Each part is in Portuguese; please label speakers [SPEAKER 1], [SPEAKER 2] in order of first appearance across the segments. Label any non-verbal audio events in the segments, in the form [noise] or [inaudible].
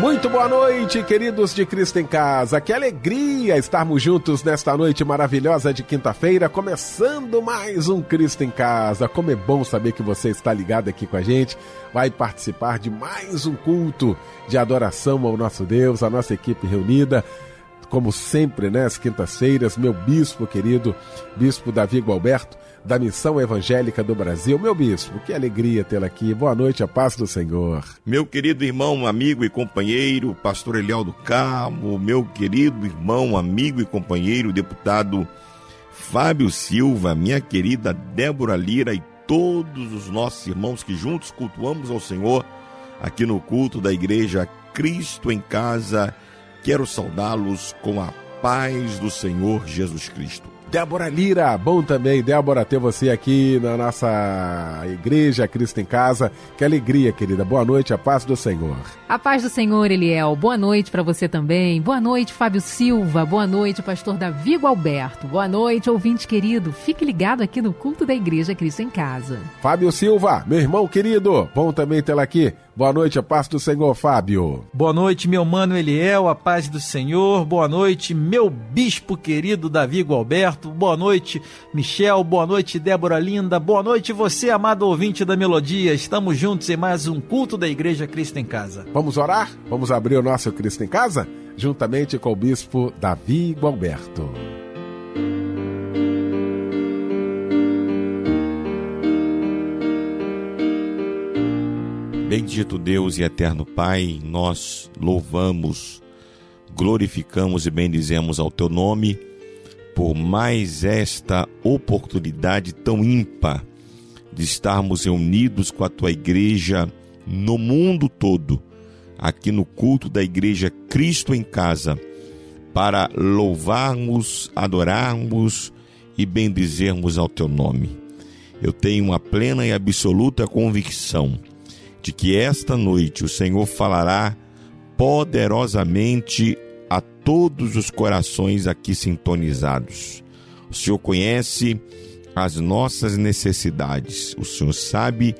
[SPEAKER 1] Muito boa noite, queridos de Cristo em Casa. Que alegria estarmos juntos nesta noite maravilhosa de quinta-feira, começando mais um Cristo em Casa. Como é bom saber que você está ligado aqui com a gente, vai participar de mais um culto de adoração ao nosso Deus, a nossa equipe reunida como sempre, né, quintas-feiras, meu bispo querido, bispo Davi Gualberto, da Missão Evangélica do Brasil. Meu bispo, que alegria tê-lo aqui. Boa noite, a paz do Senhor.
[SPEAKER 2] Meu querido irmão, amigo e companheiro, pastor Eliel do Carmo, meu querido irmão, amigo e companheiro, deputado Fábio Silva, minha querida Débora Lira e todos os nossos irmãos que juntos cultuamos ao Senhor aqui no culto da igreja Cristo em Casa. Quero saudá-los com a paz do Senhor Jesus Cristo.
[SPEAKER 1] Débora Lira, bom também, Débora, ter você aqui na nossa igreja Cristo em Casa. Que alegria, querida. Boa noite, a paz do Senhor.
[SPEAKER 3] A paz do Senhor, Eliel. Boa noite para você também. Boa noite, Fábio Silva. Boa noite, pastor Davi Alberto. Boa noite, ouvinte querido. Fique ligado aqui no culto da igreja Cristo em Casa.
[SPEAKER 1] Fábio Silva, meu irmão querido, bom também tê-la aqui. Boa noite, a paz do Senhor, Fábio.
[SPEAKER 4] Boa noite, meu mano Eliel, a paz do Senhor. Boa noite, meu bispo querido Davi Gualberto. Boa noite, Michel. Boa noite, Débora Linda. Boa noite, você, amado ouvinte da Melodia. Estamos juntos em mais um culto da Igreja Cristo em Casa.
[SPEAKER 1] Vamos orar? Vamos abrir o nosso Cristo em Casa? Juntamente com o bispo Davi Gualberto.
[SPEAKER 2] Bendito Deus e eterno Pai, nós louvamos, glorificamos e bendizemos ao Teu nome por mais esta oportunidade tão ímpar de estarmos reunidos com a Tua igreja no mundo todo, aqui no culto da igreja Cristo em Casa, para louvarmos, adorarmos e bendizermos ao Teu nome. Eu tenho uma plena e absoluta convicção de que esta noite o Senhor falará poderosamente todos os corações aqui sintonizados. O Senhor conhece as nossas necessidades, o Senhor sabe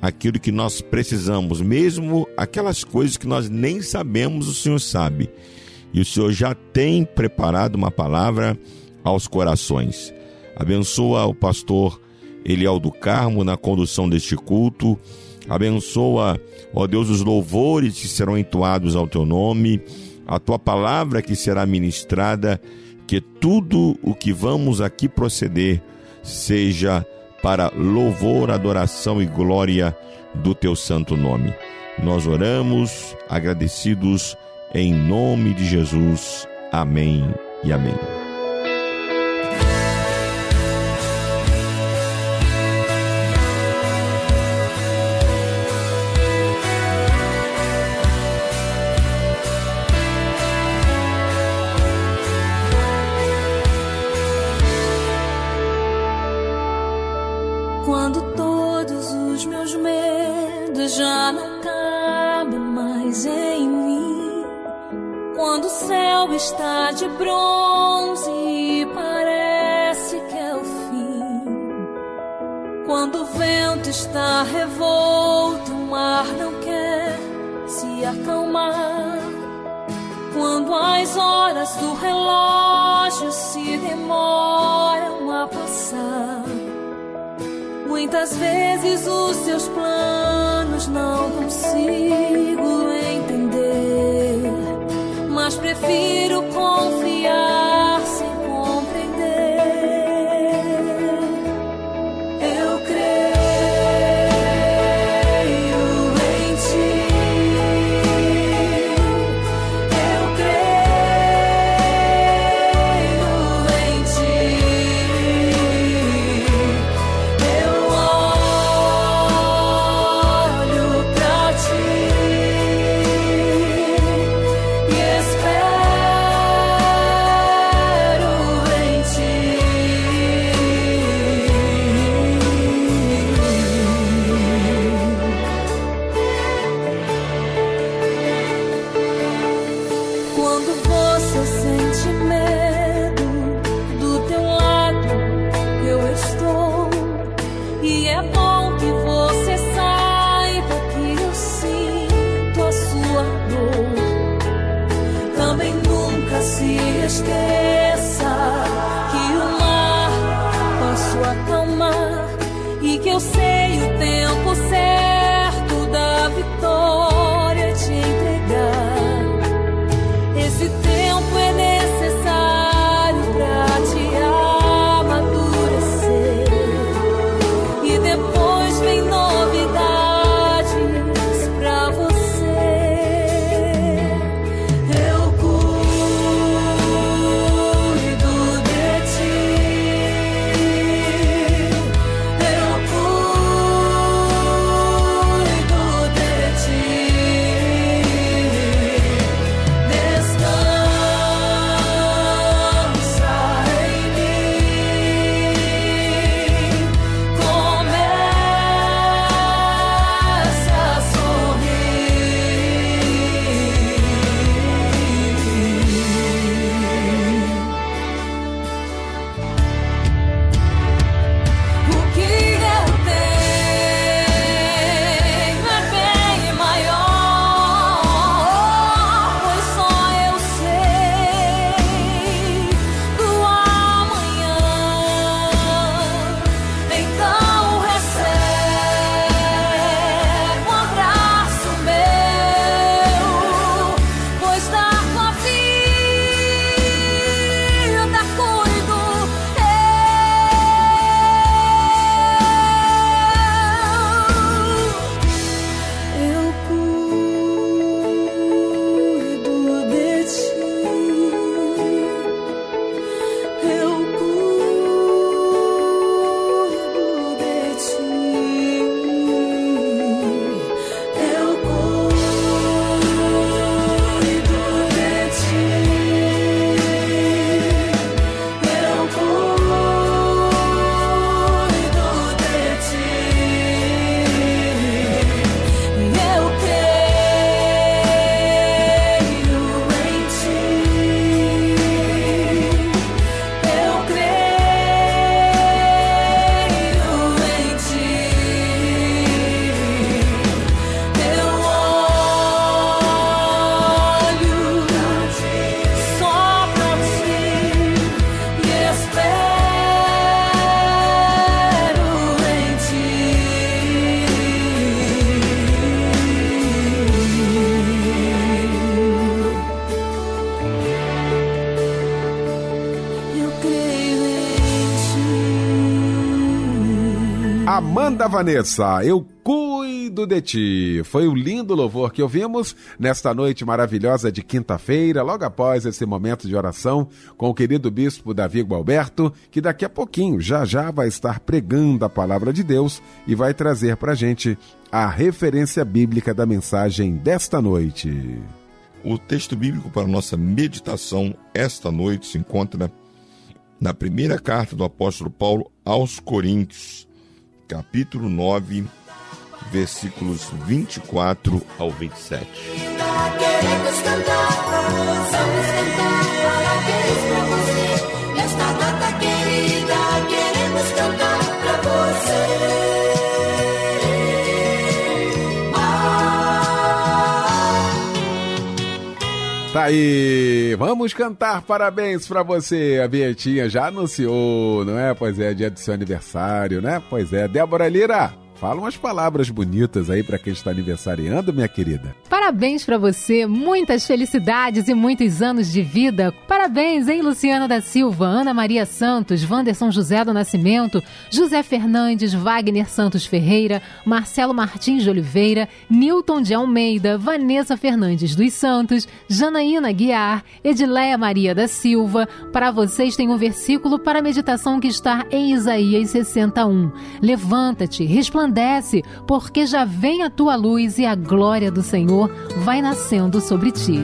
[SPEAKER 2] aquilo que nós precisamos, mesmo aquelas coisas que nós nem sabemos, o Senhor sabe. E o Senhor já tem preparado uma palavra aos corações. Abençoa o pastor Eliel do Carmo na condução deste culto Abençoa, ó Deus, os louvores que serão entoados ao teu nome, a tua palavra que será ministrada, que tudo o que vamos aqui proceder seja para louvor, adoração e glória do teu santo nome. Nós oramos agradecidos em nome de Jesus. Amém e amém.
[SPEAKER 5] De bronze e parece que é o fim. Quando o vento está revolto, o mar não quer se acalmar. Quando as horas do relógio se demoram a passar. Muitas vezes os seus planos não consigo entender mas prefiro confiar.
[SPEAKER 1] Amanda Vanessa, eu cuido de ti. Foi o lindo louvor que ouvimos nesta noite maravilhosa de quinta-feira, logo após esse momento de oração com o querido bispo Davi Gualberto, que daqui a pouquinho, já já, vai estar pregando a palavra de Deus e vai trazer para gente a referência bíblica da mensagem desta noite.
[SPEAKER 2] O texto bíblico para nossa meditação esta noite se encontra na primeira carta do apóstolo Paulo aos Coríntios capítulo 9, versículos 24 ao 27. Queremos cantar, pra você. Nesta data querida, queremos cantar pra você.
[SPEAKER 1] Tá aí, vamos cantar parabéns para você. A Bietinha já anunciou, não é? Pois é, dia do seu aniversário, né? Pois é, Débora Lira. Fala umas palavras bonitas aí para quem está aniversariando, minha querida.
[SPEAKER 3] Parabéns para você, muitas felicidades e muitos anos de vida. Parabéns, hein, Luciana da Silva, Ana Maria Santos, Wanderson José do Nascimento, José Fernandes, Wagner Santos Ferreira, Marcelo Martins de Oliveira, Newton de Almeida, Vanessa Fernandes dos Santos, Janaína Guiar, Edileia Maria da Silva. Para vocês tem um versículo para a meditação que está em Isaías 61. Levanta-te, resplandece resplandece, porque já vem a tua luz e a glória do Senhor vai nascendo sobre ti.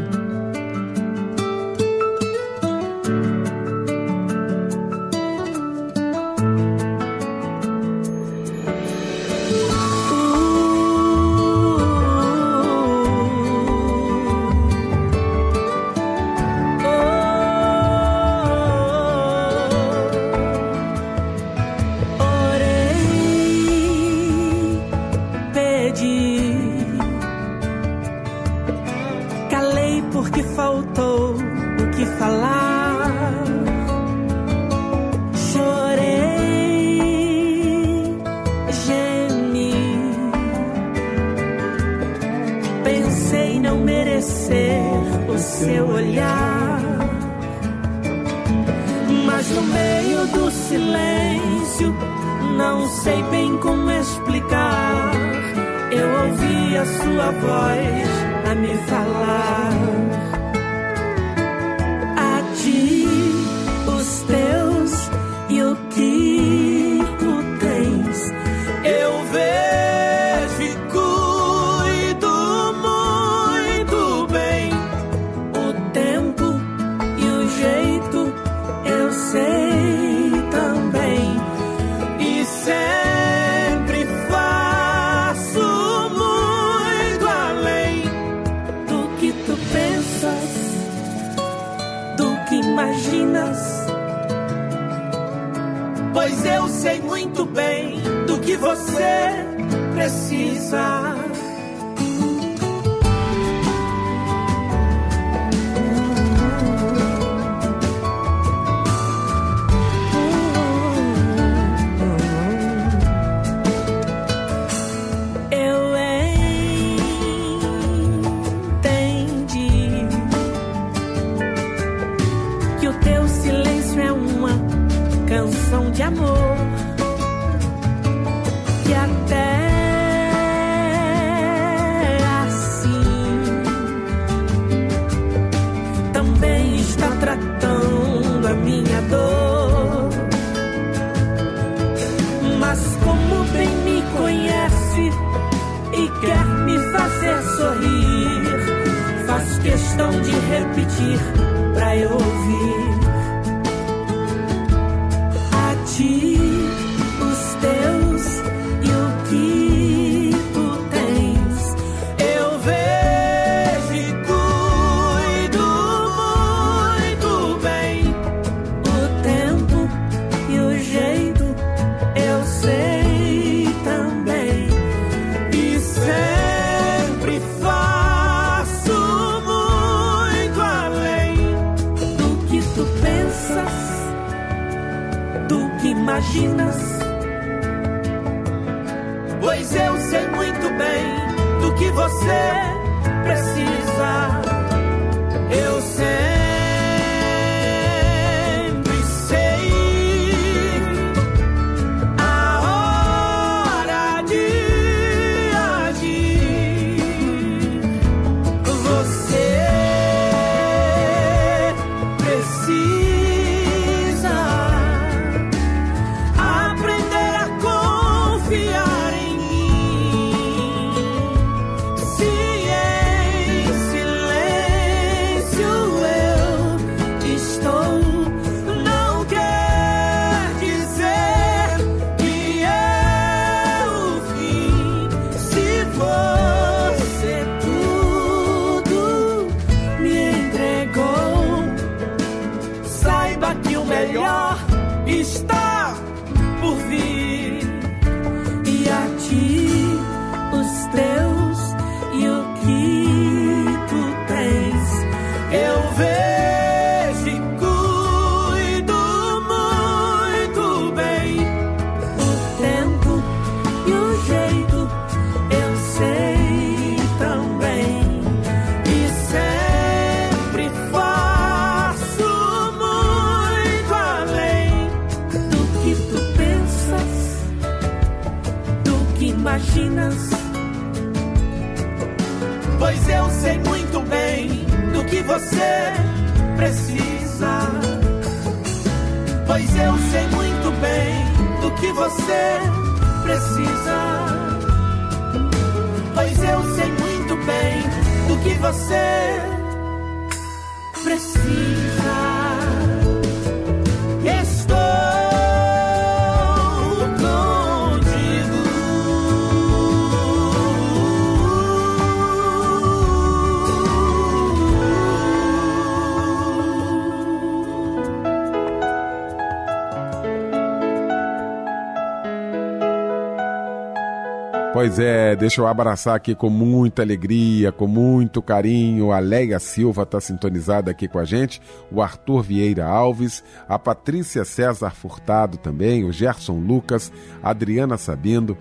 [SPEAKER 6] é,
[SPEAKER 1] deixa eu abraçar aqui com muita alegria, com muito carinho. A Leia Silva está sintonizada aqui com a gente, o Arthur Vieira Alves, a Patrícia César Furtado também, o Gerson Lucas, a Adriana Sabindo,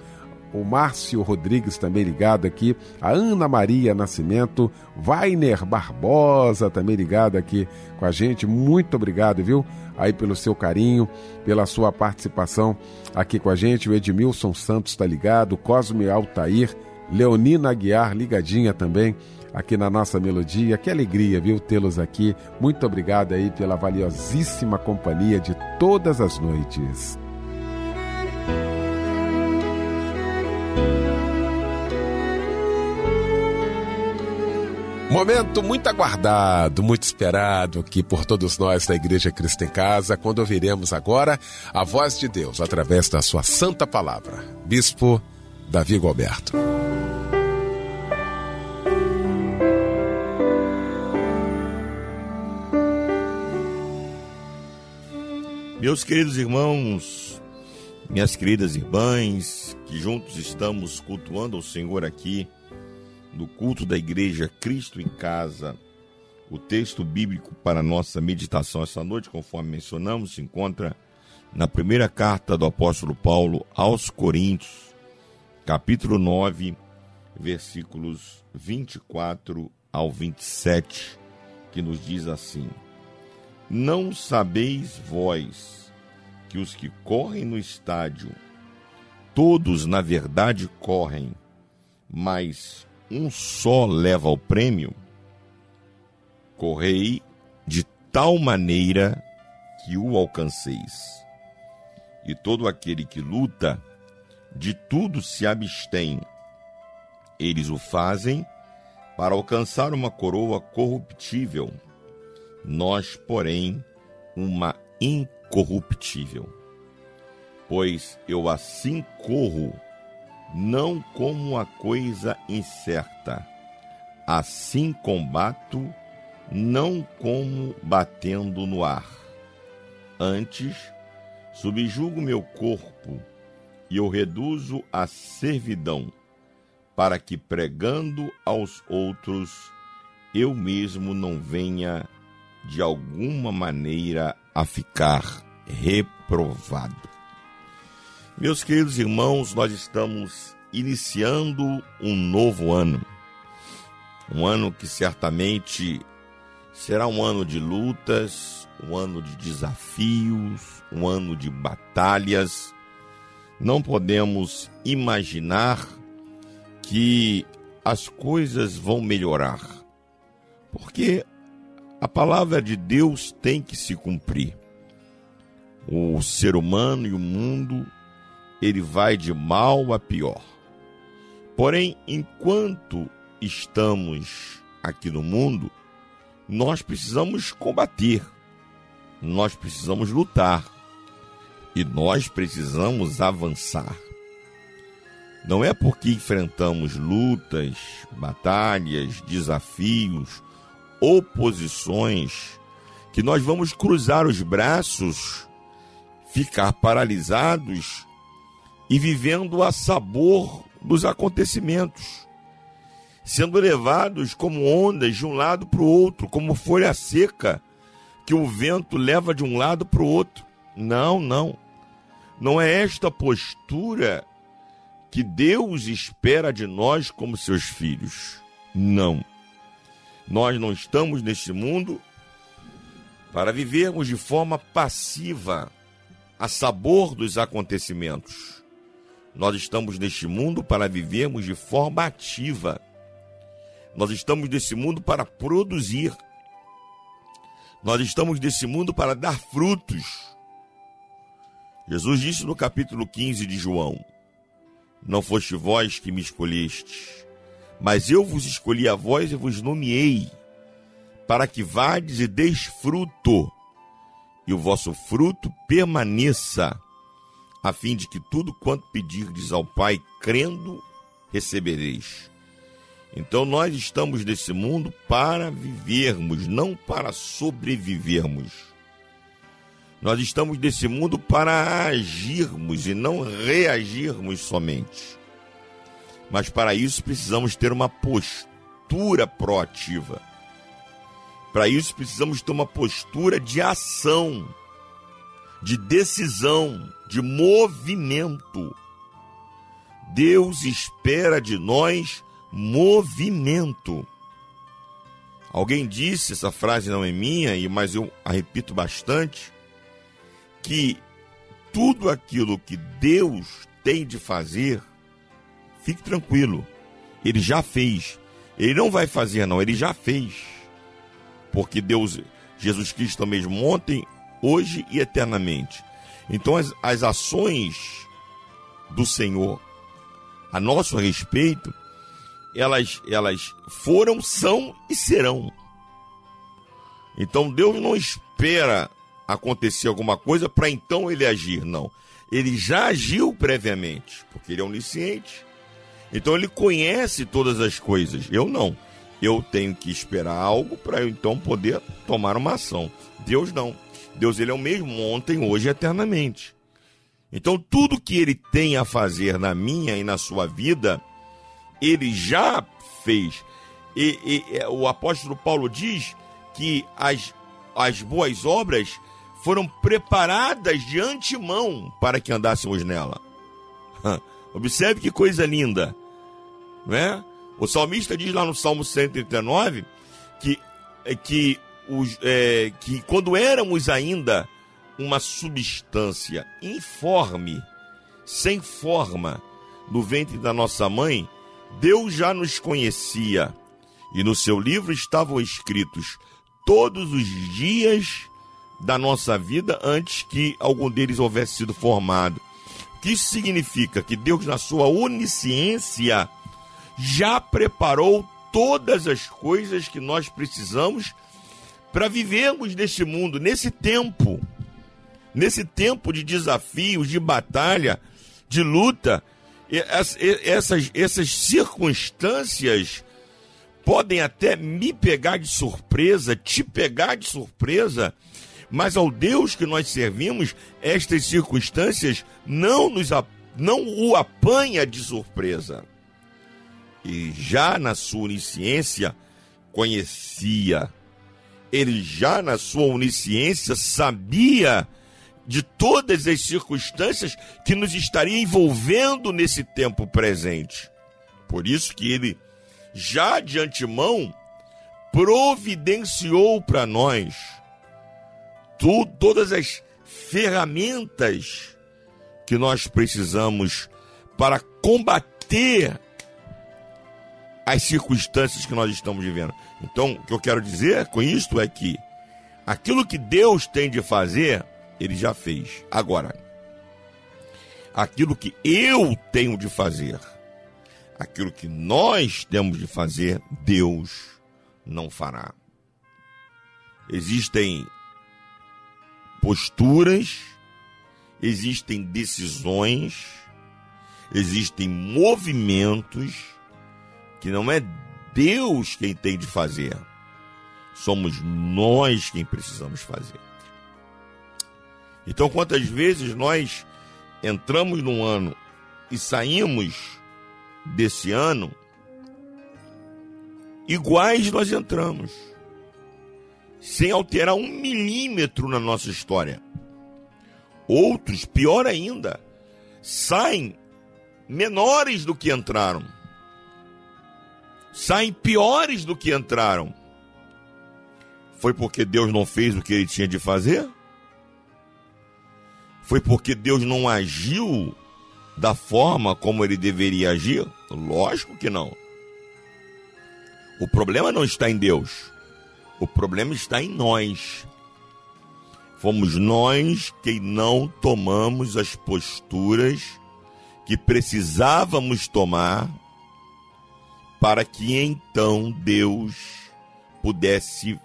[SPEAKER 1] o Márcio Rodrigues também ligado aqui, a Ana Maria Nascimento, Vainer Barbosa também ligado aqui com a gente. Muito obrigado, viu? Aí pelo seu carinho, pela sua participação aqui com a gente. O Edmilson Santos está ligado, Cosme Altair, Leonina Aguiar ligadinha também aqui na nossa melodia. Que alegria, viu, tê-los aqui. Muito obrigado aí pela valiosíssima companhia de todas as noites. Momento muito aguardado, muito esperado aqui por todos nós da Igreja Cristo em Casa, quando ouviremos agora a voz de Deus através da sua santa palavra. Bispo Davi Gilberto.
[SPEAKER 2] Meus queridos irmãos, minhas queridas irmãs, que juntos estamos cultuando o Senhor aqui no culto da Igreja Cristo em Casa. O texto bíblico para nossa meditação essa noite, conforme mencionamos, se encontra na primeira carta do apóstolo Paulo aos Coríntios, capítulo 9, versículos 24 ao 27, que nos diz assim: não sabeis vós que os que correm no estádio, todos na verdade correm, mas um só leva o prêmio? Correi de tal maneira que o alcanceis. E todo aquele que luta, de tudo se abstém. Eles o fazem para alcançar uma coroa corruptível nós, porém, uma incorruptível. Pois eu assim corro, não como a coisa incerta, assim combato, não como batendo no ar. Antes, subjugo meu corpo e eu reduzo a servidão, para que pregando aos outros, eu mesmo não venha de alguma maneira a ficar reprovado. Meus queridos irmãos, nós estamos iniciando um novo ano. Um ano que certamente será um ano de lutas, um ano de desafios, um ano de batalhas. Não podemos imaginar que as coisas vão melhorar, porque a palavra de Deus tem que se cumprir. O ser humano e o mundo, ele vai de mal a pior. Porém, enquanto estamos aqui no mundo, nós precisamos combater, nós precisamos lutar e nós precisamos avançar. Não é porque enfrentamos lutas, batalhas, desafios, oposições, que nós vamos cruzar os braços, ficar paralisados e vivendo a sabor dos acontecimentos, sendo levados como ondas de um lado para o outro, como folha seca que o vento leva de um lado para o outro. Não, não. Não é esta postura que Deus espera de nós como seus filhos. Não. Nós não estamos neste mundo para vivermos de forma passiva, a sabor dos acontecimentos. Nós estamos neste mundo para vivermos de forma ativa. Nós estamos nesse mundo para produzir. Nós estamos nesse mundo para dar frutos. Jesus disse no capítulo 15 de João: Não foste vós que me escolhestes, mas eu vos escolhi a vós e vos nomeei, para que vades e deis fruto, e o vosso fruto permaneça, a fim de que tudo quanto pedirdes ao Pai, crendo, recebereis. Então nós estamos nesse mundo para vivermos, não para sobrevivermos. Nós estamos nesse mundo para agirmos e não reagirmos somente. Mas para isso precisamos ter uma postura proativa. Para isso precisamos ter uma postura de ação, de decisão, de movimento. Deus espera de nós movimento. Alguém disse, essa frase não é minha, mas eu a repito bastante, que tudo aquilo que Deus tem de fazer, fique tranquilo, ele já fez. Ele não vai fazer, não, ele já fez. Porque Deus, Jesus Cristo mesmo ontem, hoje e eternamente. Então as, as ações do Senhor a nosso respeito, elas, elas foram, são e serão. Então Deus não espera acontecer alguma coisa para então ele agir, não. Ele já agiu previamente, porque ele é onisciente. Então ele conhece todas as coisas. Eu não. Eu tenho que esperar algo para eu então poder tomar uma ação. Deus não. Deus ele é o mesmo ontem, hoje e eternamente. Então tudo que ele tem a fazer na minha e na sua vida, ele já fez. E, e, o apóstolo Paulo diz que as, as boas obras foram preparadas de antemão para que andássemos nela. [laughs] Observe que coisa linda, né? O salmista diz lá no Salmo 139 que, que, os, é, que quando éramos ainda uma substância informe, sem forma, no ventre da nossa mãe, Deus já nos conhecia e no seu livro estavam escritos todos os dias da nossa vida antes que algum deles houvesse sido formado. Que isso significa? Que Deus, na sua onisciência, já preparou todas as coisas que nós precisamos para vivermos neste mundo, nesse tempo. Nesse tempo de desafios, de batalha, de luta, essas, essas circunstâncias podem até me pegar de surpresa, te pegar de surpresa, mas ao Deus que nós servimos, estas circunstâncias não nos não o apanha de surpresa. E já na sua onisciência conhecia. Ele já na sua onisciência sabia de todas as circunstâncias que nos estaria envolvendo nesse tempo presente. Por isso que ele já de antemão providenciou para nós tu, todas as ferramentas que nós precisamos para combater as circunstâncias que nós estamos vivendo. Então, o que eu quero dizer com isto é que aquilo que Deus tem de fazer, ele já fez. Agora, aquilo que eu tenho de fazer, aquilo que nós temos de fazer, Deus não fará. Existem posturas, existem decisões, existem movimentos que não é Deus quem tem de fazer, somos nós quem precisamos fazer. Então, quantas vezes nós entramos num ano e saímos desse ano iguais nós entramos, sem alterar um milímetro na nossa história. Outros, pior ainda, saem menores do que entraram, saem piores do que entraram. Foi porque Deus não fez o que ele tinha de fazer? Foi porque Deus não agiu da forma como ele deveria agir? Lógico que não. O problema não está em Deus. O problema está em nós. Fomos nós que não tomamos as posturas que precisávamos tomar para que então Deus pudesse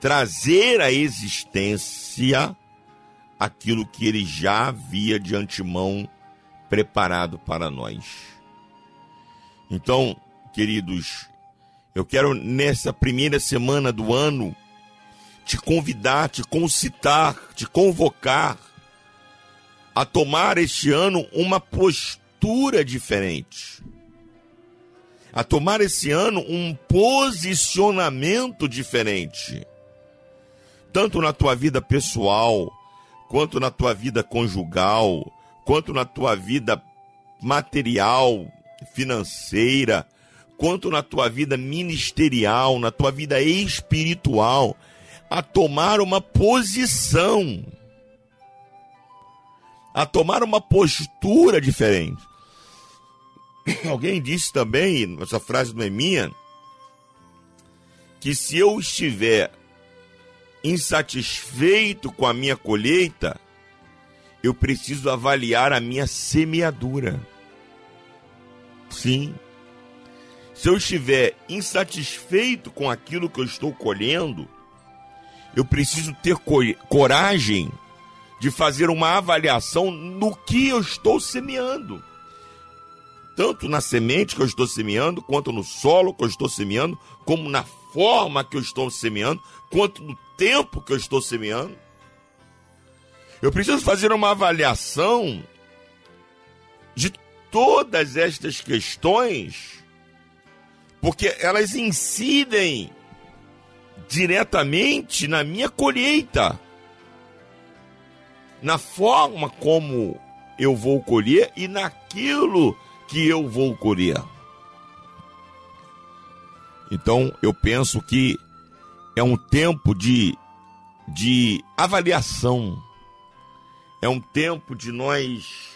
[SPEAKER 2] trazer à existência aquilo que ele já havia de antemão preparado para nós. Então, queridos, eu quero nessa primeira semana do ano te convidar, te concitar, te convocar a tomar este ano uma postura diferente. A tomar esse ano um posicionamento diferente. Tanto na tua vida pessoal, quanto na tua vida conjugal, quanto na tua vida material, financeira, quanto na tua vida ministerial, na tua vida espiritual, a tomar uma posição, a tomar uma postura diferente. [coughs] Alguém disse também, essa frase não é minha, que se eu estiver insatisfeito com a minha colheita, eu preciso avaliar a minha semeadura. Sim. Se eu estiver insatisfeito com aquilo que eu estou colhendo, eu preciso ter coragem de fazer uma avaliação no que eu estou semeando. Tanto na semente que eu estou semeando, quanto no solo que eu estou semeando, como na forma que eu estou semeando, quanto no tempo que eu estou semeando. Eu preciso fazer uma avaliação de todas estas questões, porque elas incidem diretamente na minha colheita, na forma como eu vou colher e naquilo que eu vou colher. Então eu penso que é um tempo de, de avaliação, é um tempo de nós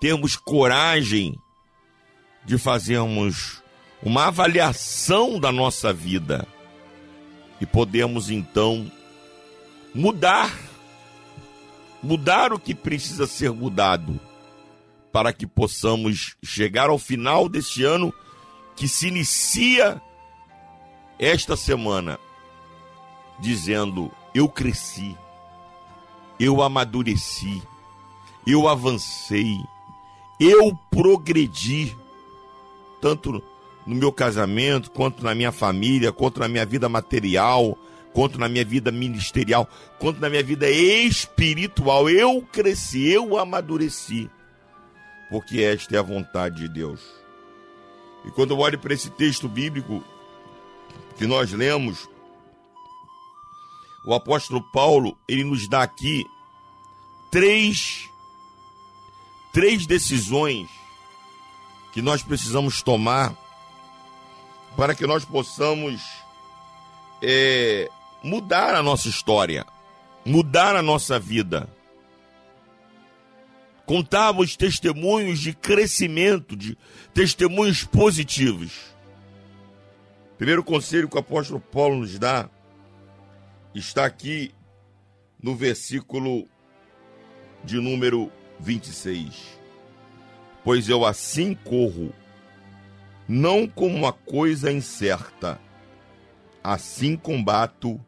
[SPEAKER 2] termos coragem de fazermos uma avaliação da nossa vida. E podemos então mudar, mudar o que precisa ser mudado, para que possamos chegar ao final deste ano que se inicia esta semana dizendo: Eu cresci, eu amadureci, eu avancei, eu progredi, tanto no meu casamento, quanto na minha família, quanto na minha vida material, quanto na minha vida ministerial, quanto na minha vida espiritual. Eu cresci, eu amadureci, porque esta é a vontade de Deus. E quando eu olho para esse texto bíblico que nós lemos, o apóstolo Paulo, ele nos dá aqui três, três decisões que nós precisamos tomar para que nós possamos é, mudar a nossa história, mudar a nossa vida. Contamos testemunhos de crescimento, de testemunhos positivos. Primeiro conselho que o apóstolo Paulo nos dá está aqui no versículo de número 26. Pois eu assim corro não como uma coisa incerta. Assim combato,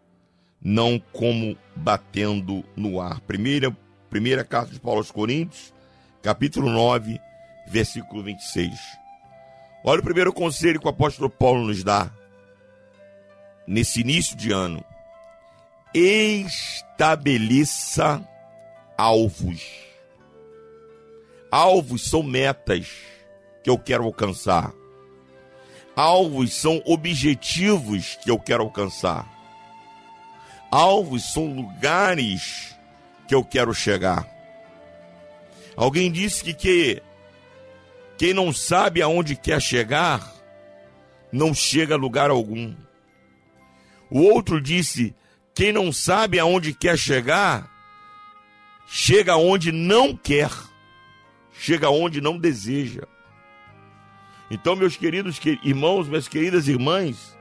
[SPEAKER 2] não como batendo no ar. Primeira, primeira carta de Paulo aos Coríntios, capítulo 9, versículo 26. Olha o primeiro conselho que o apóstolo Paulo nos dá nesse início de ano. Estabeleça alvos. Alvos são metas que eu quero alcançar Alvos são objetivos que eu quero alcançar. Alvos são lugares que eu quero chegar. Alguém disse que, que quem não sabe aonde quer chegar, não chega a lugar algum. O outro disse: quem não sabe aonde quer chegar, chega aonde não quer, chega aonde não deseja. Então, meus queridos irmãos, minhas queridas irmãs,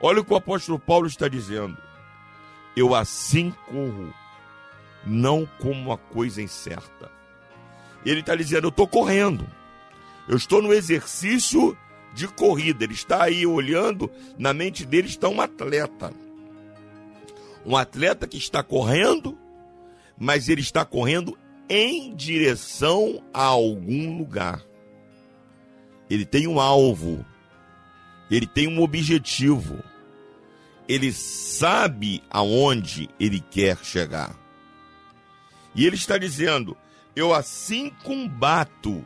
[SPEAKER 2] olha o que o apóstolo Paulo está dizendo. Eu assim corro, não como uma coisa incerta. Ele está dizendo: eu estou correndo, eu estou no exercício de corrida. Ele está aí olhando, na mente dele está um atleta. Um atleta que está correndo, mas ele está correndo em direção a algum lugar. Ele tem um alvo, ele tem um objetivo, ele sabe aonde ele quer chegar. E ele está dizendo: Eu assim combato,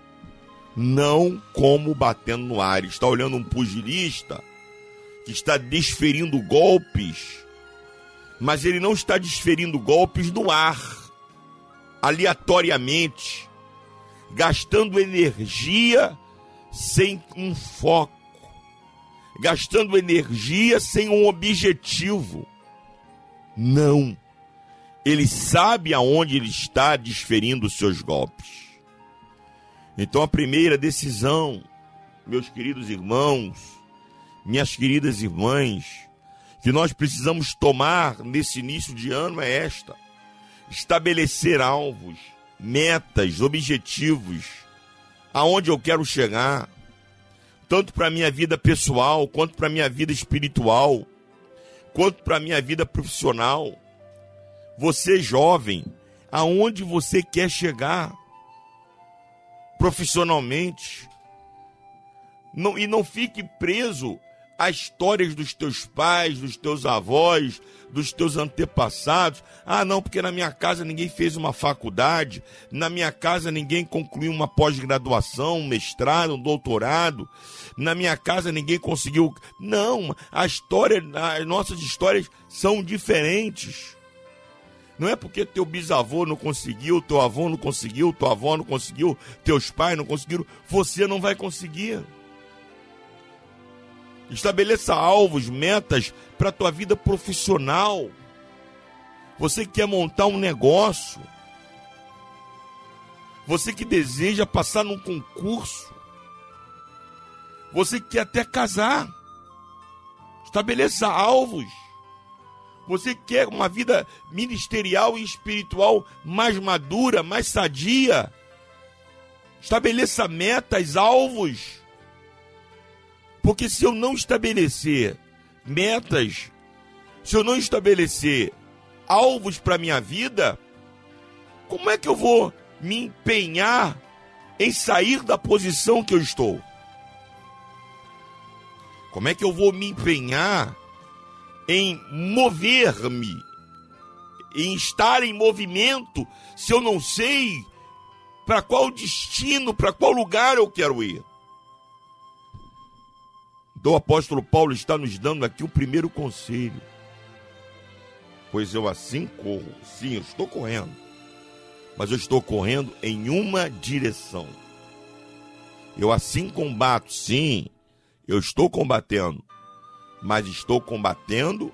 [SPEAKER 2] não como batendo no ar. Ele está olhando um pugilista que está desferindo golpes, mas ele não está desferindo golpes no ar, aleatoriamente gastando energia sem um foco, gastando energia sem um objetivo. Não. Ele sabe aonde ele está desferindo os seus golpes. Então a primeira decisão, meus queridos irmãos, minhas queridas irmãs, que nós precisamos tomar nesse início de ano é esta: estabelecer alvos, metas, objetivos, aonde eu quero chegar, tanto para a minha vida pessoal, quanto para a minha vida espiritual, quanto para a minha vida profissional. Você jovem, aonde você quer chegar profissionalmente? Não, e não fique preso a histórias dos teus pais, dos teus avós, dos teus antepassados. Ah, não, porque na minha casa ninguém fez uma faculdade, na minha casa ninguém concluiu uma pós-graduação, um mestrado, um doutorado, na minha casa ninguém conseguiu. Não, a história, as nossas histórias são diferentes. Não é porque teu bisavô não conseguiu, teu avô não conseguiu, tua avó não conseguiu, teus pais não conseguiram, você não vai conseguir. Estabeleça alvos, metas para a tua vida profissional. Você que quer montar um negócio. Você que deseja passar num concurso. Você que quer até casar. Estabeleça alvos. Você quer uma vida ministerial e espiritual mais madura, mais sadia. Estabeleça metas, alvos. Porque se eu não estabelecer metas, se eu não estabelecer alvos para minha vida, como é que eu vou me empenhar em sair da posição que eu estou? Como é que eu vou me empenhar em mover-me, em estar em movimento, se eu não sei para qual destino, para qual lugar eu quero ir? Então o apóstolo Paulo está nos dando aqui o primeiro conselho. Pois eu assim corro. Sim, eu estou correndo. Mas eu estou correndo em uma direção. Eu assim combato. Sim, eu estou combatendo. Mas estou combatendo,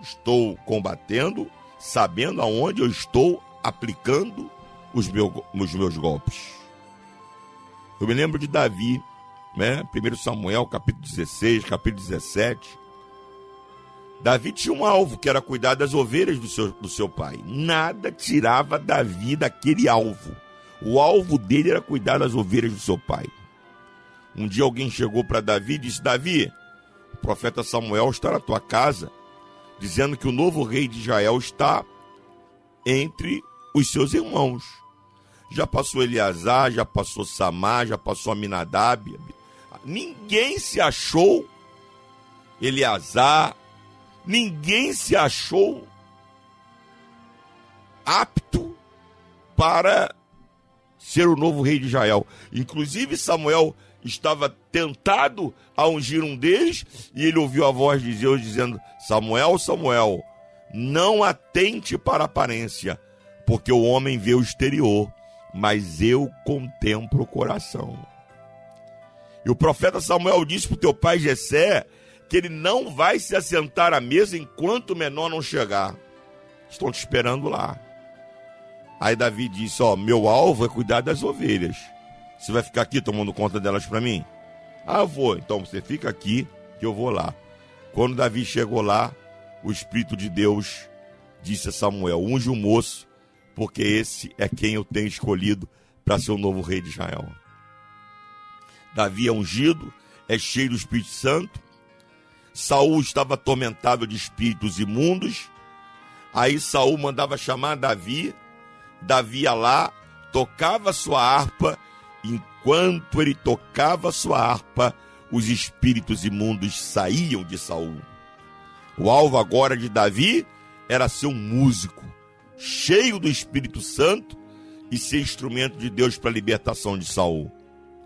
[SPEAKER 2] estou combatendo, sabendo aonde eu estou aplicando os, meu, os meus golpes. Eu me lembro de Davi né? 1 Samuel, capítulo 16, capítulo 17. Davi tinha um alvo, que era cuidar das ovelhas do seu, do seu pai. Nada tirava Davi daquele alvo. O alvo dele era cuidar das ovelhas do seu pai. Um dia alguém chegou para Davi e disse: Davi, profeta Samuel está na tua casa, dizendo que o novo rei de Israel está entre os seus irmãos. Já passou Eleazar, já passou Samar, já passou Aminadab, ninguém se achou Eleazar, ninguém se achou apto para ser o novo rei de Israel. Inclusive Samuel estava tentado a ungir um deles e ele ouviu a voz de Deus dizendo: Samuel, Samuel, não atente para a aparência, porque o homem vê o exterior, mas eu contemplo o coração. E o profeta Samuel disse para o teu pai Jessé que ele não vai se assentar à mesa enquanto o menor não chegar. Estão te esperando lá. Aí Davi disse: Ó, meu alvo é cuidar das ovelhas. Você vai ficar aqui tomando conta delas para mim? Ah, eu vou. Então você fica aqui que eu vou lá. Quando Davi chegou lá, o Espírito de Deus disse a Samuel: Unge o moço, porque esse é quem eu tenho escolhido para ser o novo rei de Israel. Davi é ungido, é cheio do Espírito Santo. Saul estava atormentado de espíritos imundos. Aí Saul mandava chamar Davi. Davi ia lá, tocava sua harpa. Enquanto ele tocava sua harpa, os espíritos imundos saíam de Saul. O alvo agora de Davi era ser um músico, cheio do Espírito Santo e ser instrumento de Deus para a libertação de Saul.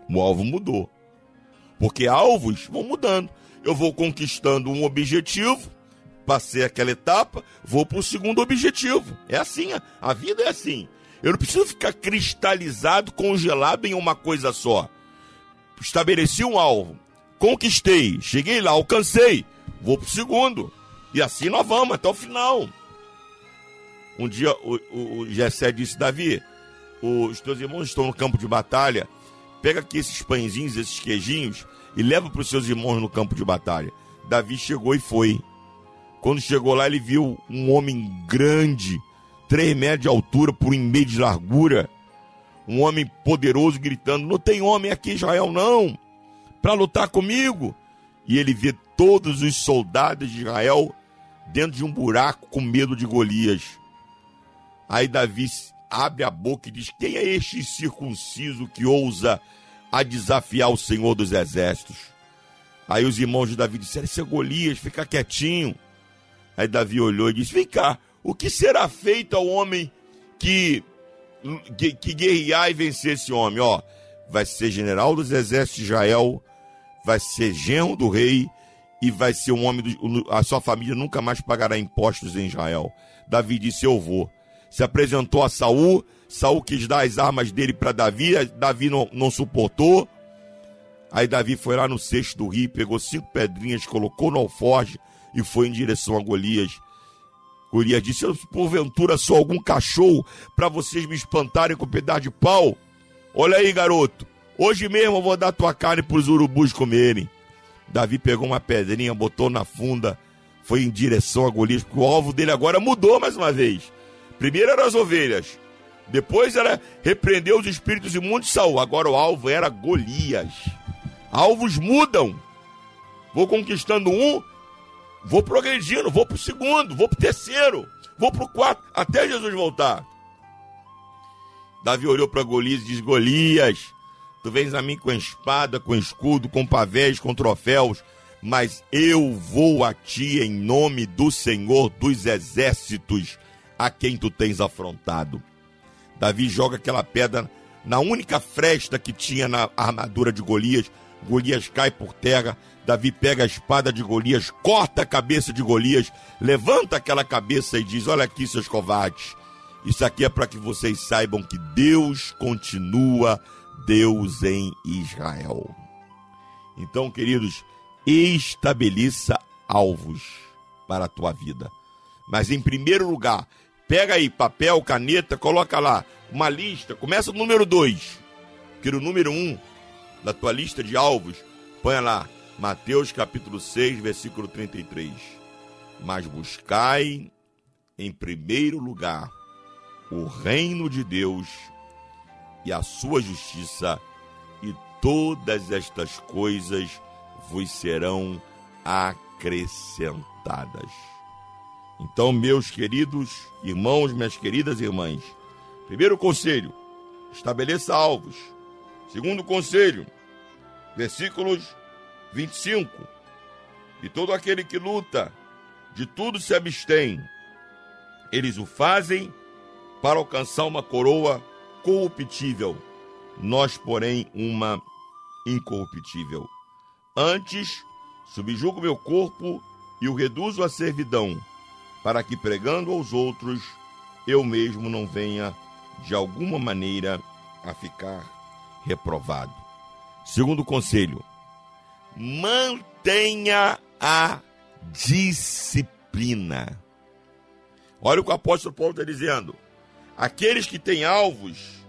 [SPEAKER 2] O alvo mudou. Porque alvos vão mudando. Eu vou conquistando um objetivo, passei aquela etapa, vou para o segundo objetivo. É assim, a vida é assim. Eu não preciso ficar cristalizado, congelado em uma coisa só. Estabeleci um alvo, conquistei, cheguei lá, alcancei, vou pro segundo. E assim nós vamos até o final. Um dia o, o, o Gessé disse, Davi, os teus irmãos estão no campo de batalha, pega aqui esses pãezinhos, esses queijinhos e leva para os seus irmãos no campo de batalha. Davi chegou e foi. Quando chegou lá, ele viu um homem grande, três metros de altura por um meio de largura, um homem poderoso gritando: Não tem homem aqui, Israel, não, para lutar comigo. E ele vê todos os soldados de Israel dentro de um buraco com medo de Golias. Aí Davi abre a boca e diz: Quem é este circunciso que ousa a desafiar o Senhor dos Exércitos? Aí os irmãos de Davi disseram: Isso é Golias, fica quietinho. Aí Davi olhou e disse: Vem cá, o que será feito ao homem que, que, que guerrear e vencer esse homem? Ó, vai ser general dos exércitos de Israel, vai ser genro do rei e vai ser um homem, do, a sua família nunca mais pagará impostos em Israel. Davi disse: Eu vou se apresentou a Saul. Saul quis dar as armas dele para Davi, Davi não, não suportou. Aí Davi foi lá no cesto do rio, pegou cinco pedrinhas, colocou no alforge e foi em direção a Golias. Golias disse: porventura sou algum cachorro para vocês me espantarem com um pedaço de pau? Olha aí, garoto. Hoje mesmo eu vou dar tua carne para os urubus comerem. Davi pegou uma pedrinha, botou na funda, foi em direção a Golias, porque o alvo dele agora mudou mais uma vez. Primeiro eram as ovelhas. Depois era repreender os espíritos imundos de Saul. Agora o alvo era Golias. Alvos mudam. Vou conquistando um, vou progredindo, vou pro segundo, vou pro terceiro, vou pro quarto, até Jesus voltar. Davi olhou para Golias e disse: Golias, tu vens a mim com espada, com escudo, com pavés, com troféus, mas eu vou a ti em nome do Senhor dos exércitos a quem tu tens afrontado. Davi joga aquela pedra na única fresta que tinha na armadura de Golias. Golias cai por terra. Davi pega a espada de Golias, corta a cabeça de Golias, levanta aquela cabeça e diz: Olha aqui, seus covardes. Isso aqui é para que vocês saibam que Deus continua Deus em Israel. Então, queridos, estabeleça alvos para a tua vida. Mas em primeiro lugar, Pega aí papel, caneta, coloca lá uma lista. Começa no número 2. Que no número 1 um, da tua lista de alvos, põe lá Mateus capítulo 6, versículo 33. Mas buscai em primeiro lugar o reino de Deus e a sua justiça, e todas estas coisas vos serão acrescentadas. Então, meus queridos irmãos, minhas queridas irmãs, primeiro conselho, estabeleça alvos. Segundo conselho, versículos 25. E todo aquele que luta, de tudo se abstém. Eles o fazem para alcançar uma coroa corruptível, nós, porém, uma incorruptível. Antes, subjugo meu corpo e o reduzo à servidão para que pregando aos outros eu mesmo não venha de alguma maneira a ficar reprovado. Segundo conselho, mantenha a disciplina. Olha o que o apóstolo Paulo está dizendo. Aqueles que têm alvos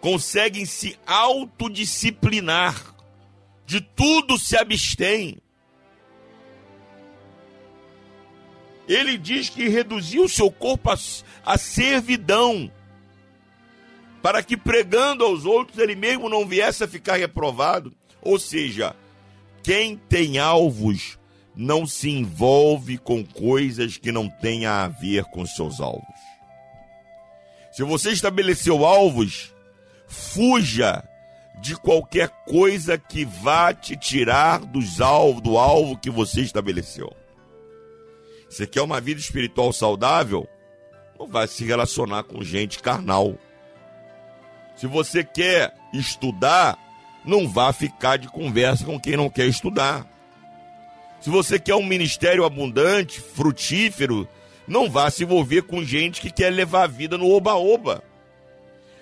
[SPEAKER 2] conseguem se autodisciplinar, de tudo se abstêm. ele diz que reduziu seu corpo à servidão, para que pregando aos outros ele mesmo não viesse a ficar reprovado. Ou seja, quem tem alvos não se envolve com coisas que não tenham a ver com seus alvos. Se você estabeleceu alvos, fuja de qualquer coisa que vá te tirar dos alvos, do alvo que você estabeleceu. Você quer uma vida espiritual saudável? Não vai se relacionar com gente carnal. Se você quer estudar, não vá ficar de conversa com quem não quer estudar. Se você quer um ministério abundante, frutífero, não vá se envolver com gente que quer levar a vida no oba-oba.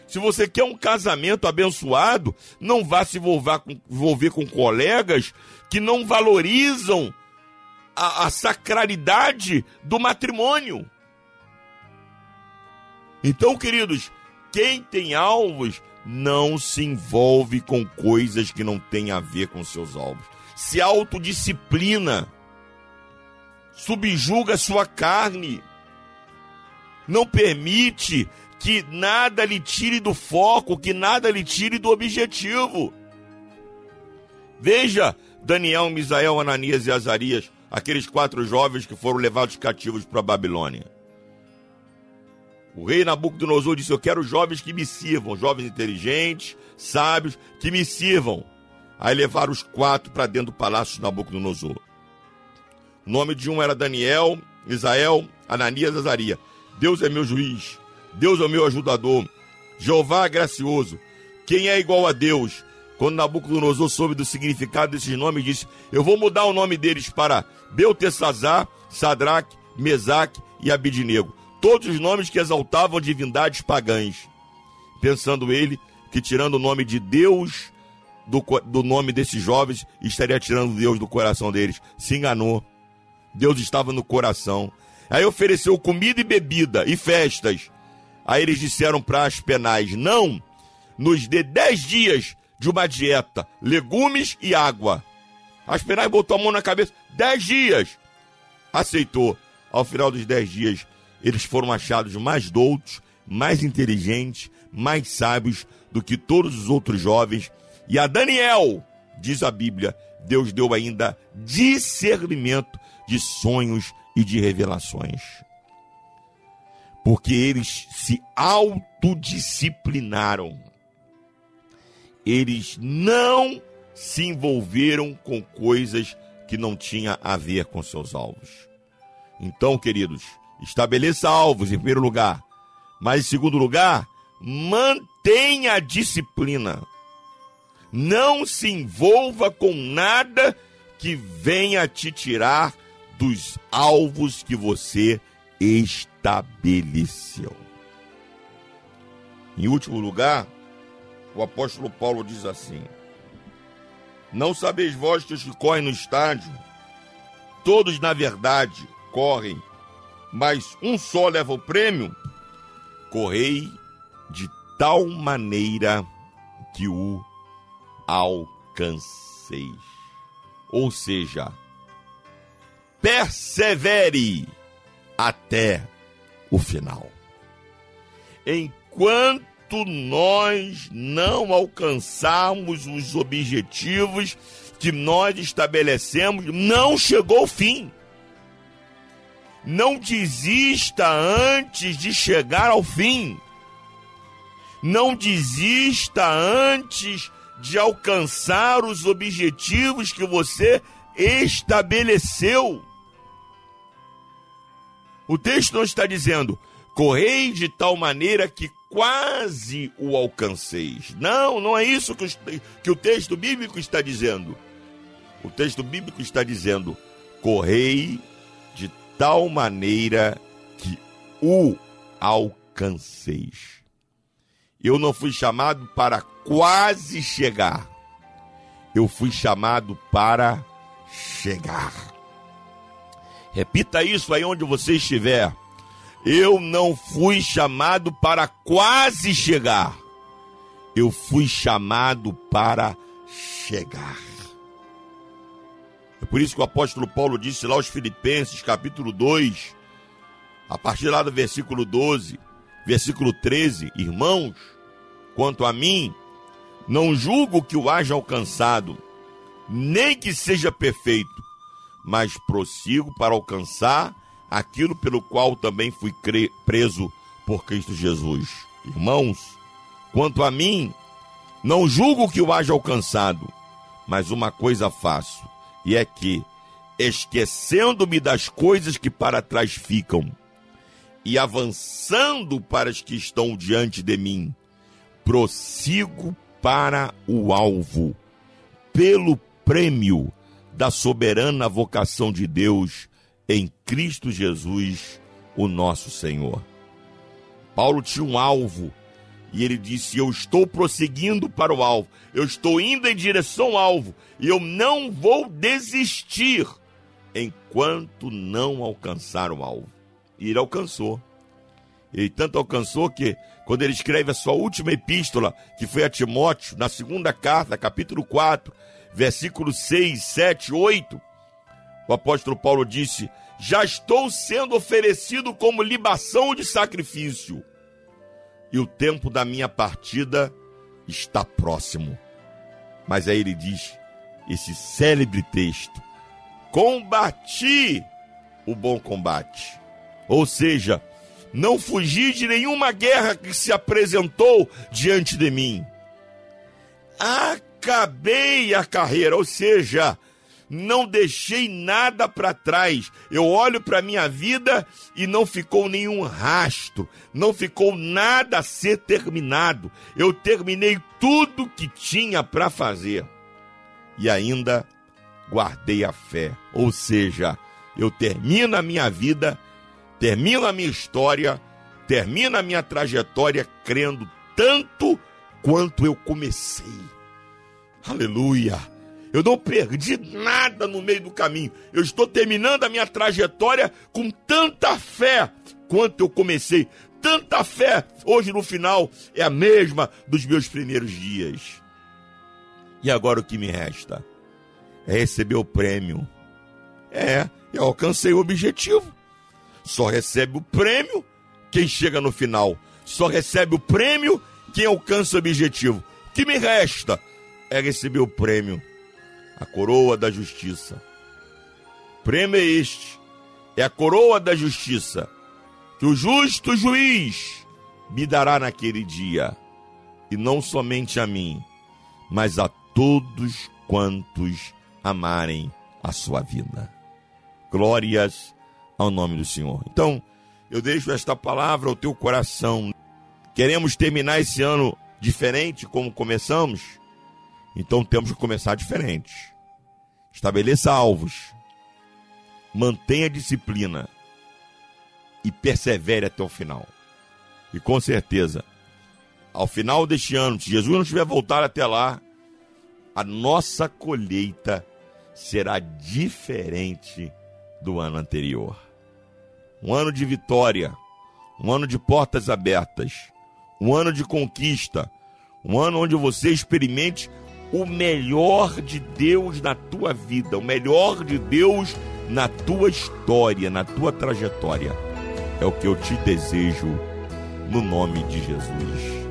[SPEAKER 2] Se você quer um casamento abençoado, não vá se envolver com, envolver com colegas que não valorizam a, a sacralidade do matrimônio. Então, queridos, quem tem alvos não se envolve com coisas que não têm a ver com seus alvos. Se autodisciplina subjuga sua carne, não permite que nada lhe tire do foco, que nada lhe tire do objetivo. Veja Daniel, Misael, Ananias e Azarias, aqueles quatro jovens que foram levados cativos para a Babilônia. O rei Nabucodonosor disse: Eu quero jovens que me sirvam, jovens inteligentes, sábios, que me sirvam. Aí levaram os quatro para dentro do palácio de Nabucodonosor. O nome de um era Daniel, Isael, Ananias e Azaria. Deus é meu juiz, Deus é meu ajudador, Jeová é gracioso. Quem é igual a Deus? Quando Nabucodonosor soube do significado desses nomes, disse: Eu vou mudar o nome deles para Beltesazar, Sadraque, Mesaque e Abidnego. Todos os nomes que exaltavam divindades pagãs. Pensando ele que, tirando o nome de Deus do, do nome desses jovens, estaria tirando Deus do coração deles. Se enganou. Deus estava no coração. Aí ofereceu comida e bebida e festas. Aí eles disseram para as penais: Não, nos dê dez dias de uma dieta, legumes e água. As penais botou a mão na cabeça: Dez dias. Aceitou. Ao final dos dez dias, eles foram achados mais doutos, mais inteligentes, mais sábios do que todos os outros jovens. E a Daniel, diz a Bíblia, Deus deu ainda discernimento de sonhos e de revelações. Porque eles se autodisciplinaram. Eles não se envolveram com coisas que não tinha a ver com seus alvos. Então, queridos, estabeleça alvos em primeiro lugar, mas em segundo lugar, mantenha a disciplina. Não se envolva com nada que venha te tirar dos alvos que você estabeleceu. Em último lugar, o apóstolo Paulo diz assim: Não sabeis vós que os que correm no estádio, todos na verdade correm, mas um só leva o prêmio? Correi de tal maneira que o alcanceis. Ou seja, persevere até o final. Enquanto nós não alcançarmos os objetivos que nós estabelecemos, não chegou o fim. Não desista antes de chegar ao fim. Não desista antes de alcançar os objetivos que você estabeleceu. O texto não está dizendo, correi de tal maneira que quase o alcanceis. Não, não é isso que o, que o texto bíblico está dizendo. O texto bíblico está dizendo, correi tal maneira que o alcanceis. Eu não fui chamado para quase chegar. Eu fui chamado para chegar. Repita isso aí onde você estiver. Eu não fui chamado para quase chegar. Eu fui chamado para chegar. É por isso que o apóstolo Paulo disse lá aos Filipenses, capítulo 2, a partir lá do versículo 12, versículo 13: Irmãos, quanto a mim, não julgo que o haja alcançado, nem que seja perfeito mas prossigo para alcançar aquilo pelo qual também fui preso por Cristo Jesus. Irmãos, quanto a mim, não julgo que o haja alcançado, mas uma coisa faço, e é que, esquecendo-me das coisas que para trás ficam, e avançando para as que estão diante de mim, prossigo para o alvo, pelo prêmio da soberana vocação de Deus em Cristo Jesus, o nosso Senhor. Paulo tinha um alvo e ele disse: Eu estou prosseguindo para o alvo, eu estou indo em direção ao alvo e eu não vou desistir enquanto não alcançar o alvo. E ele alcançou. Ele tanto alcançou que, quando ele escreve a sua última epístola, que foi a Timóteo, na segunda carta, capítulo 4, versículos 6, 7, 8, o apóstolo Paulo disse: Já estou sendo oferecido como libação de sacrifício, e o tempo da minha partida está próximo. Mas aí ele diz esse célebre texto: Combati o bom combate. Ou seja, não fugi de nenhuma guerra que se apresentou diante de mim. Acabei a carreira, ou seja, não deixei nada para trás. Eu olho para minha vida e não ficou nenhum rastro, não ficou nada a ser terminado. Eu terminei tudo que tinha para fazer. E ainda guardei a fé. Ou seja, eu termino a minha vida, termino a minha história, termino a minha trajetória crendo tanto quanto eu comecei. Aleluia! Eu não perdi nada no meio do caminho. Eu estou terminando a minha trajetória com tanta fé quanto eu comecei. Tanta fé, hoje no final, é a mesma dos meus primeiros dias. E agora o que me resta? É receber o prêmio. É, eu alcancei o objetivo. Só recebe o prêmio quem chega no final. Só recebe o prêmio quem alcança o objetivo. O que me resta é receber o prêmio a coroa da justiça. Prêmio é este, é a coroa da justiça, que o justo juiz me dará naquele dia, e não somente a mim, mas a todos quantos amarem a sua vida. Glórias ao nome do Senhor. Então, eu deixo esta palavra ao teu coração. Queremos terminar esse ano diferente como começamos? Então temos que começar diferente. Estabeleça alvos. Mantenha disciplina. E persevere até o final. E com certeza, ao final deste ano, se Jesus não tiver voltado até lá, a nossa colheita será diferente do ano anterior. Um ano de vitória, um ano de portas abertas, um ano de conquista, um ano onde você experimente o melhor de Deus na tua vida, o melhor de Deus na tua história, na tua trajetória. É o que eu te desejo no nome de Jesus.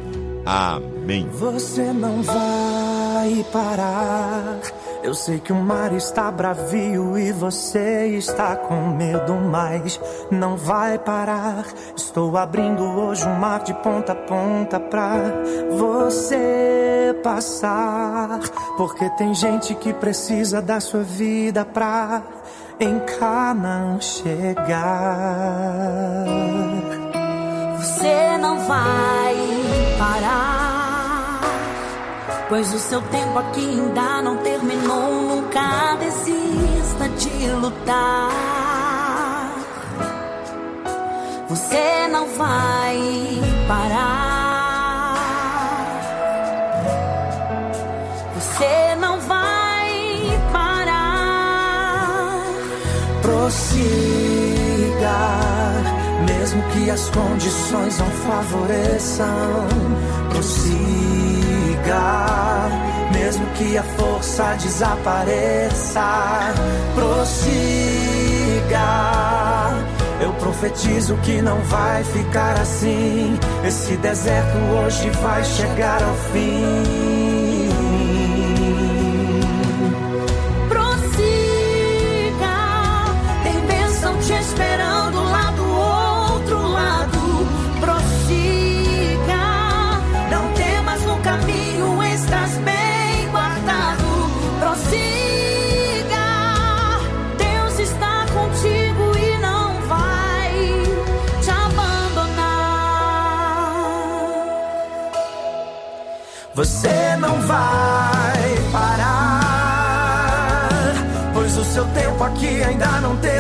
[SPEAKER 2] Amém.
[SPEAKER 6] Você não vai parar. Eu sei que o mar está bravio e você está com medo, mas não vai parar. Estou abrindo hoje um mar de ponta a ponta pra você passar. Porque tem gente que precisa da sua vida pra em Canaã chegar.
[SPEAKER 5] Você não vai parar. Pois o seu tempo aqui ainda não terminou. Nunca desista de lutar. Você não vai parar. Você não vai parar.
[SPEAKER 6] Prossiga, mesmo que as condições não favoreçam. Prossiga mesmo que a força desapareça. Prossiga. Eu profetizo que não vai ficar assim. Esse deserto hoje vai chegar ao fim.
[SPEAKER 5] Vai
[SPEAKER 6] parar, pois o seu tempo aqui ainda não terminou.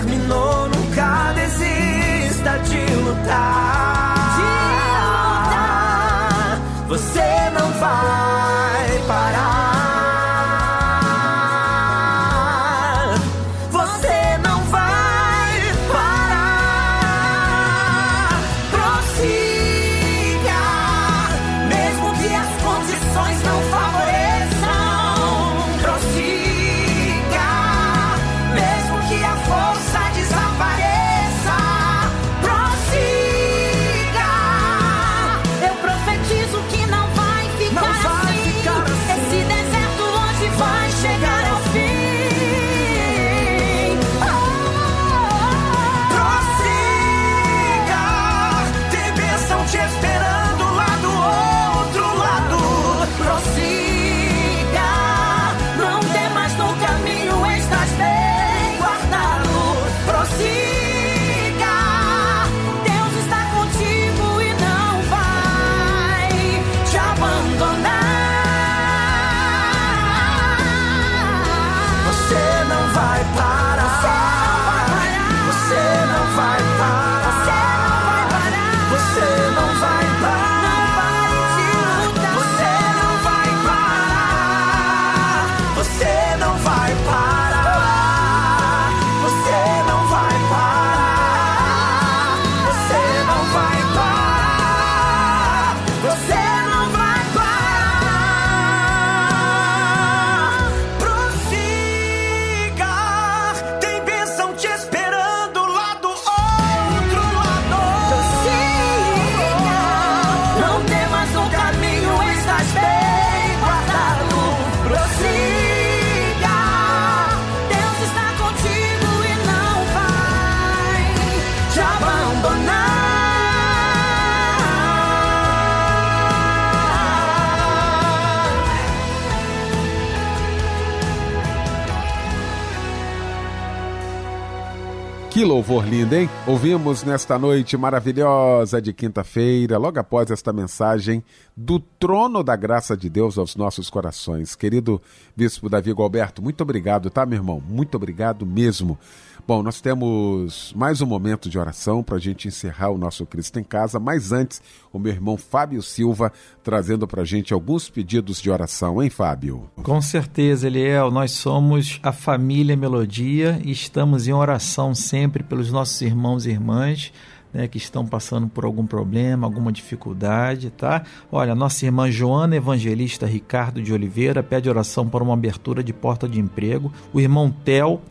[SPEAKER 1] Que louvor lindo, hein? Ouvimos nesta noite maravilhosa de quinta-feira, logo após esta mensagem do trono da graça de Deus aos nossos corações. Querido Bispo Davi Alberto, muito obrigado, tá, meu irmão? Muito obrigado mesmo. Bom, nós temos mais um momento de oração para a gente encerrar o nosso Cristo em Casa, mas antes, o meu irmão Fábio Silva trazendo para a gente alguns pedidos de oração, hein, Fábio?
[SPEAKER 4] Com certeza, Eliel, nós somos a família Melodia e estamos em oração sempre pelos nossos irmãos e irmãs. Né, que estão passando por algum problema, alguma dificuldade, tá? Olha, nossa irmã Joana Evangelista Ricardo de Oliveira pede oração para uma abertura de porta de emprego. O irmão Tel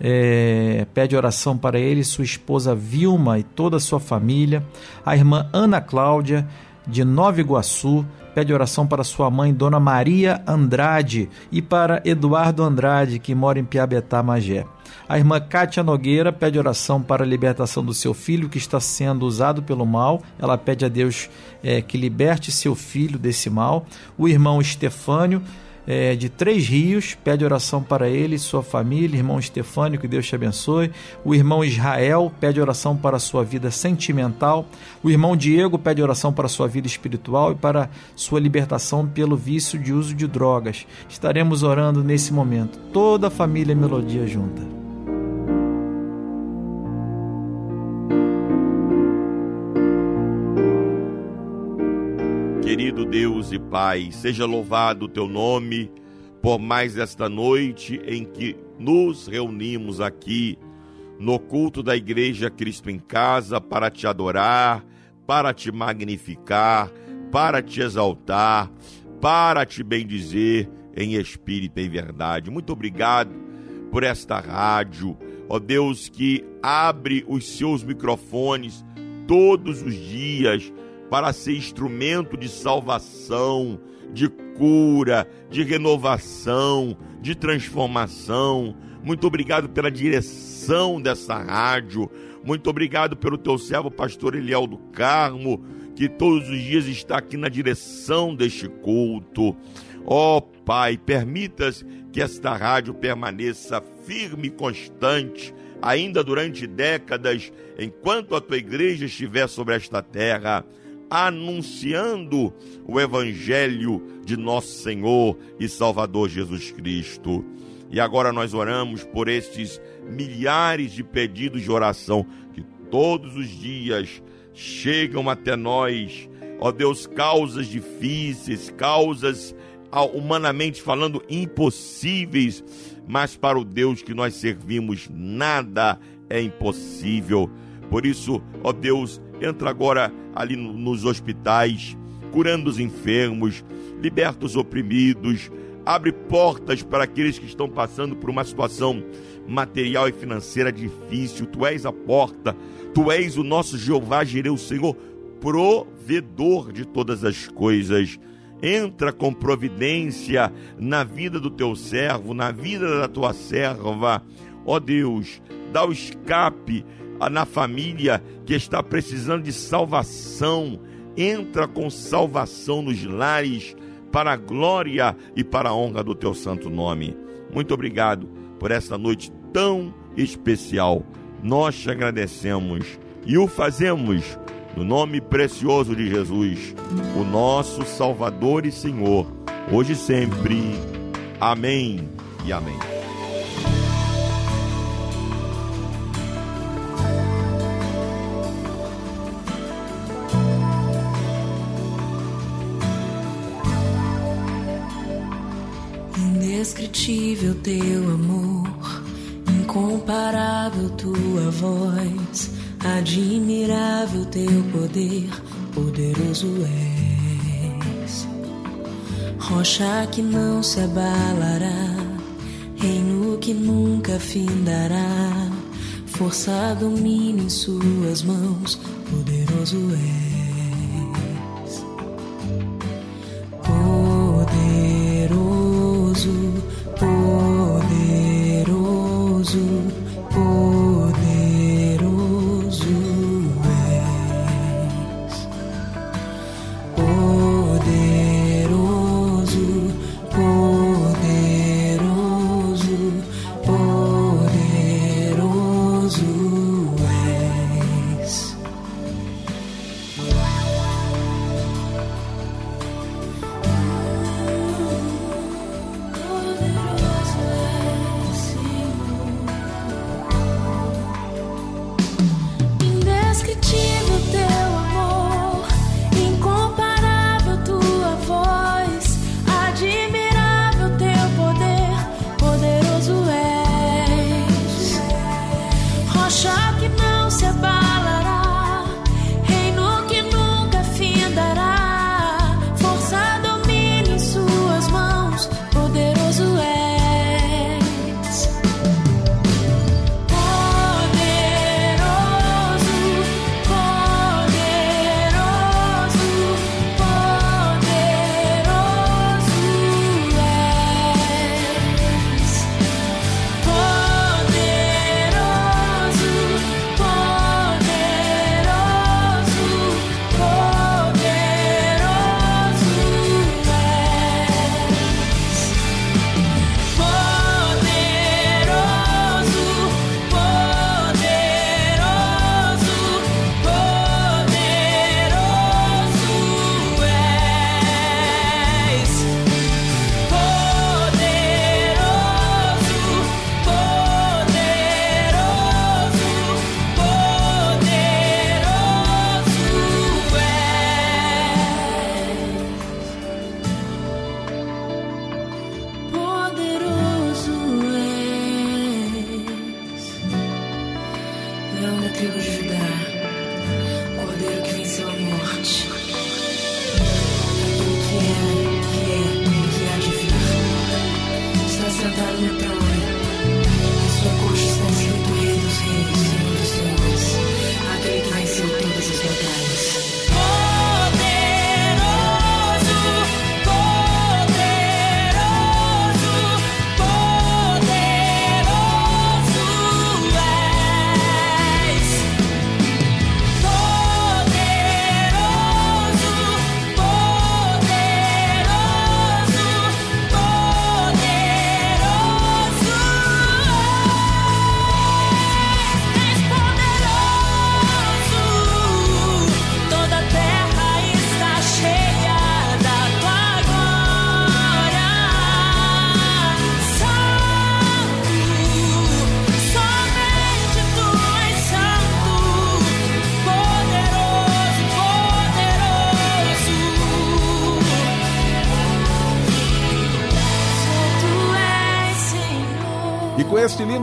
[SPEAKER 4] é, pede oração para ele, sua esposa Vilma e toda a sua família. A irmã Ana Cláudia, de Nova Iguaçu, pede oração para sua mãe, Dona Maria Andrade, e para Eduardo Andrade, que mora em Piabetá, Magé. A irmã Kátia Nogueira pede oração para a libertação do seu filho que está sendo usado pelo mal. Ela pede a Deus é, que liberte seu filho desse mal. O irmão Estefânio é, de Três Rios, pede oração para ele sua família, irmão Estefânio, que Deus te abençoe. O irmão Israel pede oração para a sua vida sentimental. O irmão Diego pede oração para a sua vida espiritual e para sua libertação pelo vício de uso de drogas. Estaremos orando nesse momento, toda a família Melodia junta.
[SPEAKER 2] Querido Deus e Pai, seja louvado o teu nome por mais esta noite em que nos reunimos aqui no culto da Igreja Cristo em Casa para te adorar, para te magnificar, para te exaltar, para te bendizer em espírito e verdade. Muito obrigado por esta rádio, ó Deus, que abre os seus microfones todos os dias para ser instrumento de salvação, de cura, de renovação, de transformação. Muito obrigado pela direção dessa rádio. Muito obrigado pelo teu servo, pastor Eliel do Carmo, que todos os dias está aqui na direção deste culto. Ó oh, Pai, permitas que esta rádio permaneça firme e constante, ainda durante décadas, enquanto a tua igreja estiver sobre esta terra anunciando o Evangelho de nosso Senhor e Salvador Jesus Cristo. E agora nós oramos por estes milhares de pedidos de oração que todos os dias chegam até nós. Ó Deus, causas difíceis, causas ah, humanamente falando impossíveis, mas para o Deus que nós servimos nada é impossível. Por isso, ó Deus, entra agora ali nos hospitais, curando os enfermos, liberta os oprimidos, abre portas para aqueles que estão passando por uma situação material e financeira difícil. Tu és a porta, tu és o nosso Jeová Jireu, o Senhor, provedor de todas as coisas. Entra com providência na vida do teu servo, na vida da tua serva. Ó Deus, dá o escape na família que está precisando de salvação. Entra com salvação nos lares, para a glória e para a honra do teu santo nome. Muito obrigado por esta noite tão especial. Nós te agradecemos e o fazemos no nome precioso de Jesus, o nosso Salvador e Senhor, hoje e sempre. Amém e amém.
[SPEAKER 7] Indescritível teu amor, incomparável tua voz, admirável teu poder, poderoso és. Rocha que não se abalará, reino que nunca findará, força domina em suas mãos, poderoso és.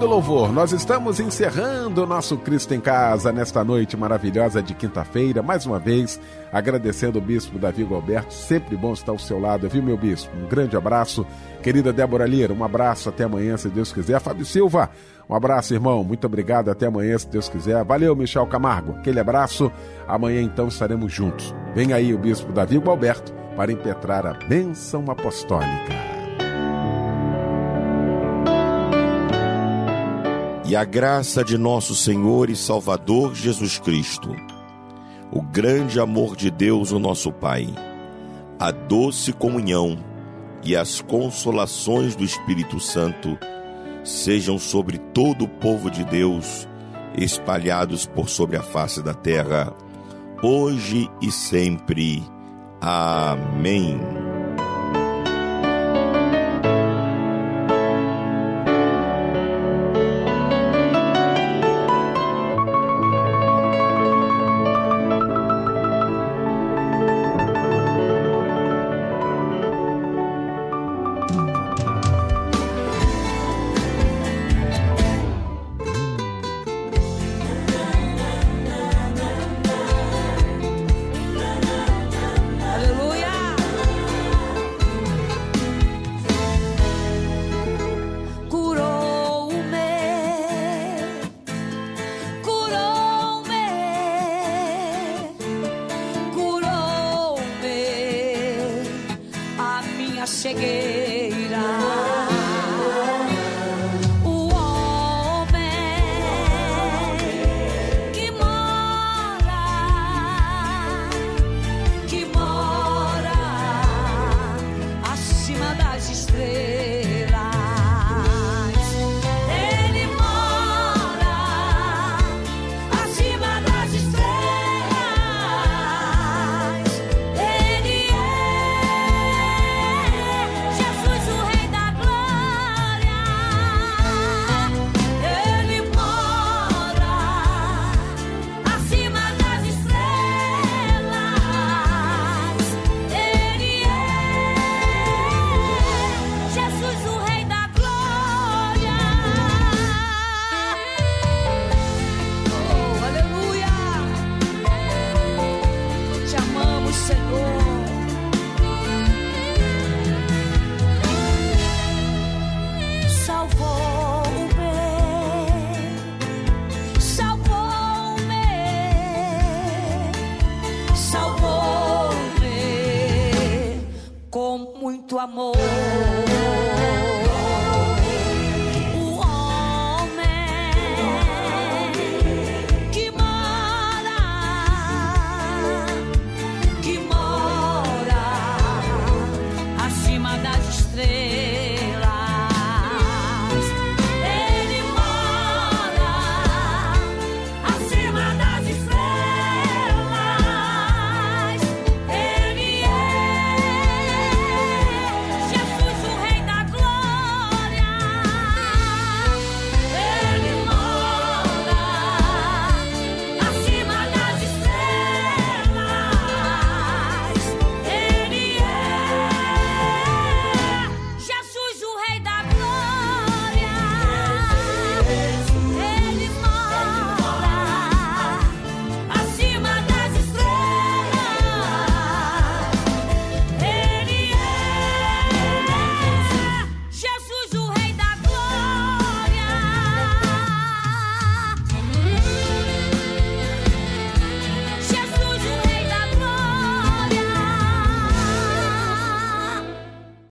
[SPEAKER 1] Lindo louvor, nós estamos encerrando o nosso Cristo em Casa nesta noite maravilhosa de quinta-feira. Mais uma vez, agradecendo o bispo Davi Alberto. Sempre bom estar ao seu lado, viu, meu bispo? Um grande abraço. Querida Débora Lira, um abraço. Até amanhã, se Deus quiser. Fábio Silva, um abraço, irmão. Muito obrigado. Até amanhã, se Deus quiser. Valeu, Michel Camargo. Aquele abraço. Amanhã, então, estaremos juntos. Vem aí o bispo Davi Alberto para impetrar a bênção apostólica.
[SPEAKER 5] A graça de nosso Senhor e Salvador Jesus Cristo, o grande amor de Deus, o nosso Pai, a doce comunhão e as consolações do Espírito Santo sejam sobre todo o povo de Deus, espalhados por sobre a face da terra, hoje e sempre. Amém.